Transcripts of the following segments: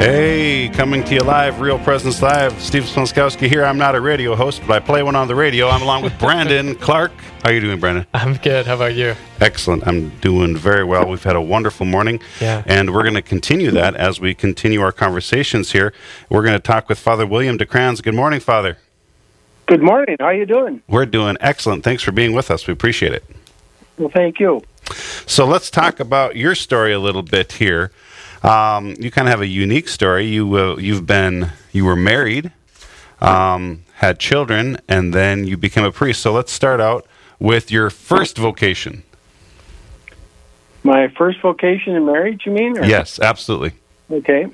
Hey, coming to you live, Real Presence Live. Steve Splonskowski here. I'm not a radio host, but I play one on the radio. I'm along with Brandon Clark. How are you doing, Brandon? I'm good. How about you? Excellent. I'm doing very well. We've had a wonderful morning. Yeah. And we're going to continue that as we continue our conversations here. We're going to talk with Father William DeCrans. Good morning, Father. Good morning. How are you doing? We're doing excellent. Thanks for being with us. We appreciate it. Well, thank you. So let's talk about your story a little bit here. Um, you kind of have a unique story. You uh, you've been you were married, um, had children, and then you became a priest. So let's start out with your first vocation. My first vocation in marriage, you mean? Or? Yes, absolutely. Okay.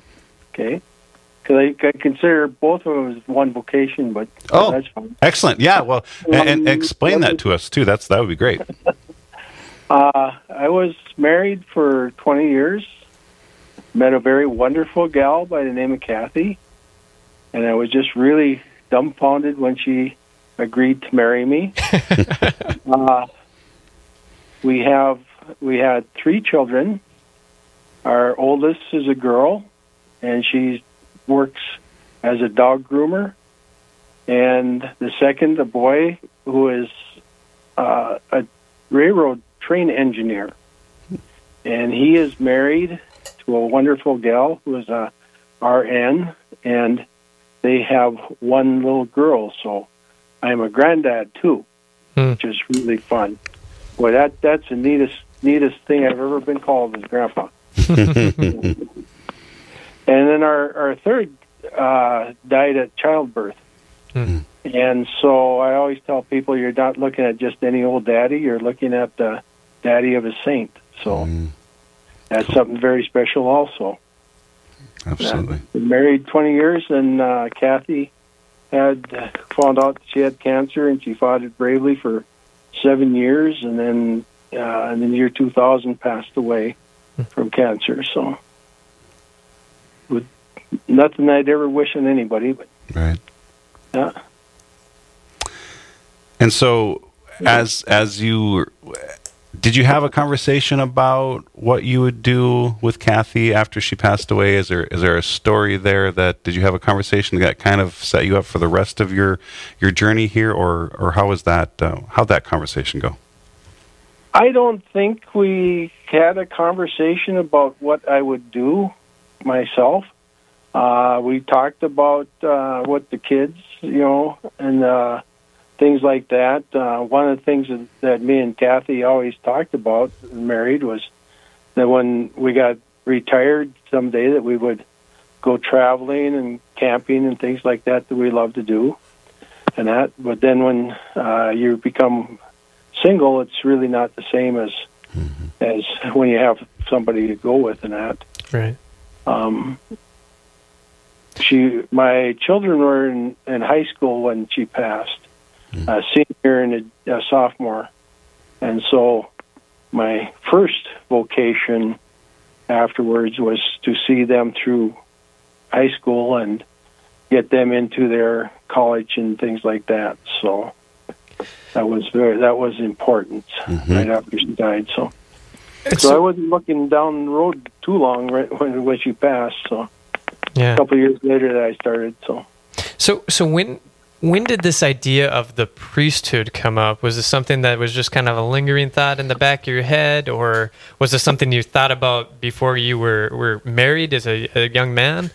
Okay. Because I, I consider both of them as one vocation, but Oh. that's fine. Excellent. Yeah. Well, and, and explain that to us too. That's that would be great. Uh, I was married for 20 years. Met a very wonderful gal by the name of Kathy, and I was just really dumbfounded when she agreed to marry me. uh, we have we had three children. Our oldest is a girl, and she works as a dog groomer. And the second, a boy who is uh, a railroad train engineer, and he is married to a wonderful gal who is a RN, and they have one little girl. So I'm a granddad too, Hmm. which is really fun. Boy, that that's the neatest neatest thing I've ever been called as grandpa. And then our our third uh, died at childbirth. Mhm. And so I always tell people you're not looking at just any old daddy, you're looking at the daddy of a saint. So Mm, that's something very special also. absolutely. Been married 20 years, and uh, Kathy had uh, found out that she had cancer, and she fought it bravely for seven years, and then uh, in the year 2000 passed away from cancer. So, with nothing I'd ever wish on anybody, but Right. yeah. And so, as as you did, you have a conversation about what you would do with Kathy after she passed away? Is there is there a story there that did you have a conversation that kind of set you up for the rest of your your journey here, or or how was that uh, how'd that conversation go? I don't think we had a conversation about what I would do myself. Uh, we talked about uh, what the kids, you know, and uh, things like that. Uh, one of the things that, that me and Kathy always talked about, married, was that when we got retired someday, that we would go traveling and camping and things like that that we love to do, and that. But then when uh, you become single, it's really not the same as as when you have somebody to go with and that. Right. Um, she, my children were in, in high school when she passed, a senior and a, a sophomore, and so my first vocation afterwards was to see them through high school and get them into their college and things like that. So that was very that was important mm-hmm. right after she died. So And so I wasn't looking down the road too long right when when she passed. So yeah. a couple of years later that I started. So So, so when when did this idea of the priesthood come up? Was this something that was just kind of a lingering thought in the back of your head, or was this something you thought about before you were were married as a, a young man?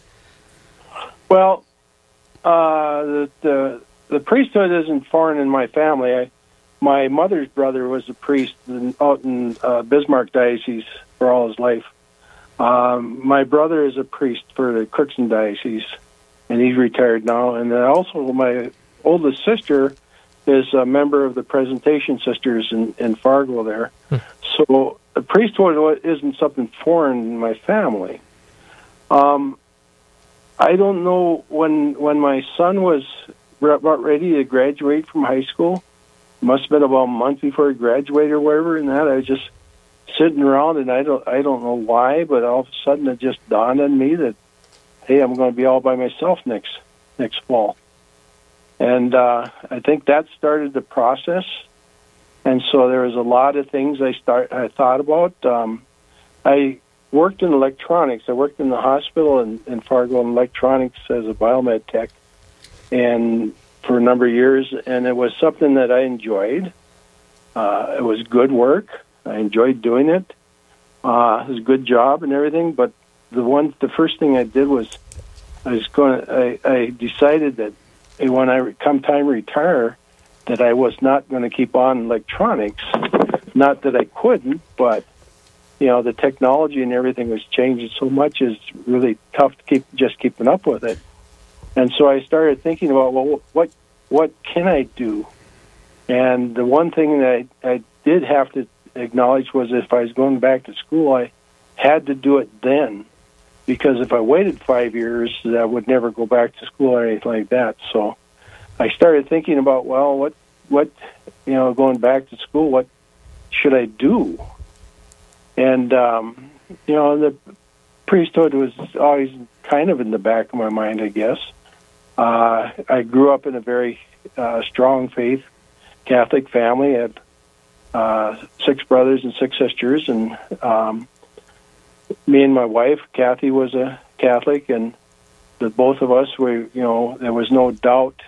well, uh, the, the the priesthood isn't foreign in my family. I, my mother's brother was a priest in, out in uh, Bismarck diocese for all his life. Um, my brother is a priest for the Crookston diocese, and he's retired now. And then also my oldest sister is a member of the Presentation Sisters in, in Fargo there. So the priesthood isn't something foreign in my family. Um, I don't know when when my son was about ready to graduate from high school. Must have been about a month before he graduated or whatever. And that I was just sitting around, and I don't I don't know why, but all of a sudden it just dawned on me that hey, I'm going to be all by myself next next fall. And uh, I think that started the process. And so there was a lot of things I start I thought about. Um, I worked in electronics. I worked in the hospital in, in Fargo in electronics as a biomed tech, and for a number of years, and it was something that I enjoyed. Uh, it was good work. I enjoyed doing it. Uh, it was a good job and everything. But the one, the first thing I did was, I was going. I, I decided that when I come time retire, that I was not going to keep on electronics. Not that I couldn't, but you know the technology and everything was changing so much. It's really tough to keep just keeping up with it. And so I started thinking about well, what what can I do? And the one thing that I, I did have to acknowledge was if I was going back to school, I had to do it then because if I waited five years, I would never go back to school or anything like that. So I started thinking about, well, what, what, you know, going back to school, what should I do? And, um, you know, the priesthood was always kind of in the back of my mind, I guess. Uh, I grew up in a very uh, strong faith Catholic family. I have uh, six brothers and six sisters, and um, me and my wife, Kathy, was a Catholic, and the both of us were, you know, there was no doubt,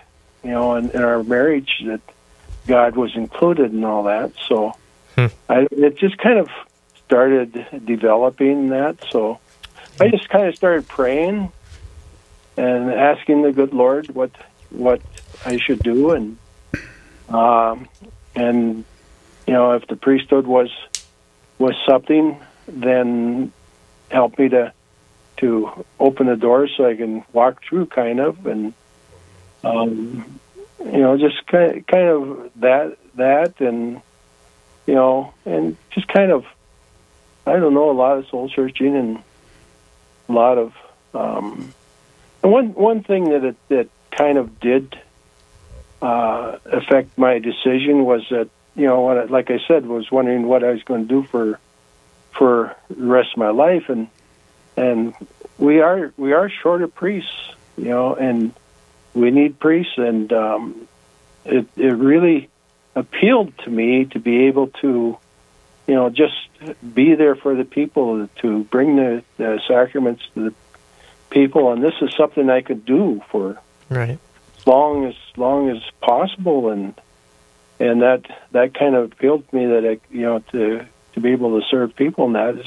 you know, in, in our marriage that God was included in all that. So Hmm. I, it just kind of started developing that. So I just kind of started praying and asking the good Lord what what I should do, and um, and you know if the priesthood was was something, then help me to to open the door so I can walk through, kind of, and um, you know just kind kind of that that and you know and just kind of I don't know a lot of soul searching and a lot of um, and one one thing that it, that kind of did uh, affect my decision was that you know what like I said was wondering what I was going to do for for the rest of my life and and we are we are short of priests you know and we need priests and um, it it really appealed to me to be able to you know just be there for the people to bring the, the sacraments to the people and this is something I could do for Right. as long as long as possible and and that that kind of appealed to me that I you know to to be able to serve people and that is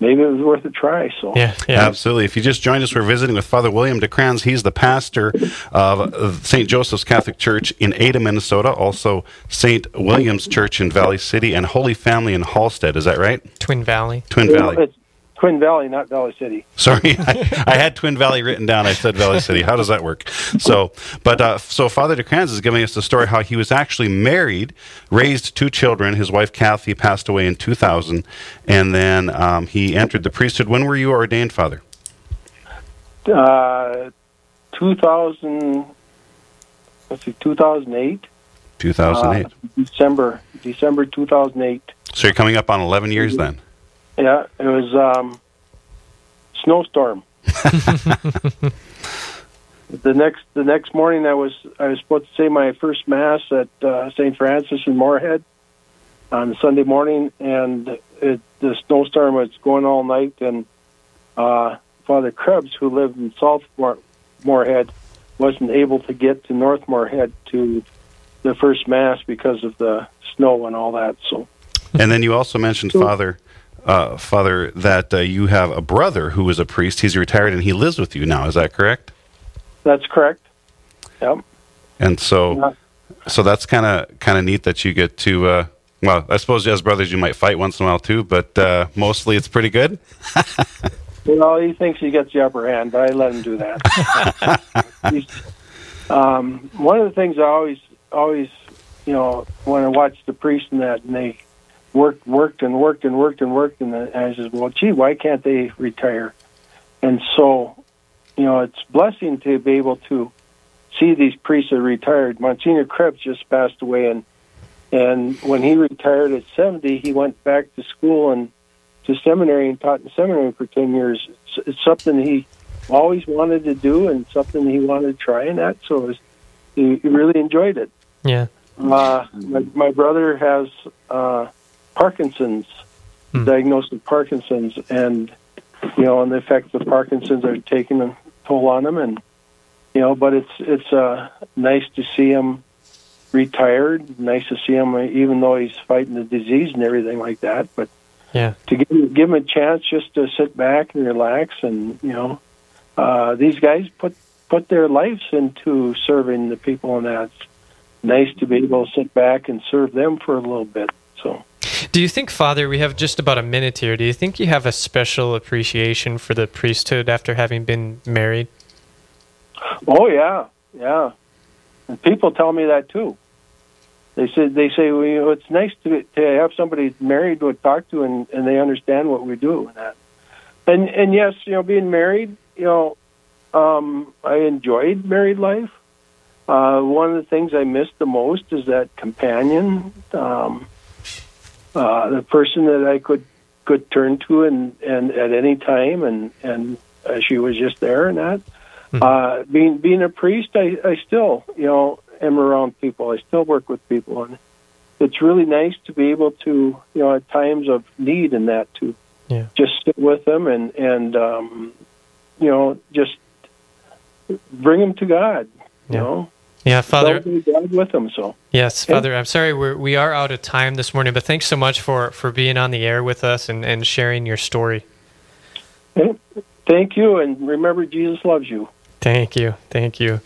maybe it was worth a try so Yeah. Yeah. Absolutely. If you just joined us, we're visiting with Father William DeCrans. He's the pastor of St. Joseph's Catholic Church in Ada, Minnesota, also St. William's Church in Valley City, and Holy Family in Halstad. Is that right? Twin Valley. Twin You know, Valley. Twin Valley not Valley City Sorry, I, I had Twin Valley written down. I said Valley City. How does that work? So, but uh, so Father DeCrans is giving us the story how he was actually married, raised two children. His wife Kathy passed away in 2000, and then um, he entered the priesthood. When were you ordained, Father? uh 2000 let's see 2008 2008. uh, December December 2008 so you're coming up on 11 years then. Yeah it was um snowstorm the next the next morning I was I was supposed to say my first mass at uh, St. Francis in Moorhead on Sunday morning, and it, the snowstorm was going all night, and uh, Father Krebs, who lived in South Moor- Moorhead, wasn't able to get to North Moorhead to the first mass because of the snow and all that. So And then you also mentioned, Father, uh, Father, that uh, you have a brother who is a priest. He's retired and he lives with you now. Is that correct? that's correct. Yep. And so, Yeah. so that's kind of kind of neat that you get to. Uh, well, I suppose as brothers you might fight once in a while too, but uh, mostly it's pretty good. Well, he thinks he gets the upper hand, but I let him do that. Um, one of the things I always, always, you know, when I watch the priest and that, and they worked, worked, and worked, and worked, and worked, and, and I says, well, gee, why can't they retire? And so, you know, it's blessing to be able to see these priests that retired. Monsignor Krebs just passed away, and and when he retired at seventy, he went back to school and to seminary and taught in seminary for 10 years. It's, it's something he always wanted to do and something he wanted to try and that. So was, he, he really enjoyed it. Yeah. Uh, my, my brother has uh, Parkinson's, Hmm. diagnosed with Parkinson's, and you know, and the effects of Parkinson's are taking a toll on him, and you know, but it's it's uh, nice to see him retired. Nice to see him, even though he's fighting the disease and everything like that. But Yeah. to give him, give him a chance just to sit back and relax, and you know, uh, these guys put put their lives into serving the people, and that's nice to be able to sit back and serve them for a little bit. So. Do you think, Father, we have just about a minute here. Do you think you have a special appreciation for the priesthood after having been married? Oh yeah, yeah. And people tell me that too. They say they say well, you know, it's nice to to have somebody married to talk to and, and they understand what we do and that. And and yes, you know, being married, you know, um, I enjoyed married life. Uh, one of the things I missed the most is that companion, um, uh, the person that I could could turn to and, and at any time, and and uh, she was just there and that. Uh, being being a priest, I, I still you know am around people. I still work with people, and it's really nice to be able to you know at times of need in that to Yeah. just sit with them and and um, you know just bring them to God. You Yeah. know, Yeah, Father. God with them. So Yes, Okay. Father. I'm sorry we're, we are out of time this morning, but thanks so much for, for being on the air with us and, and sharing your story. thank you, and remember Jesus loves you. Thank you. Thank you.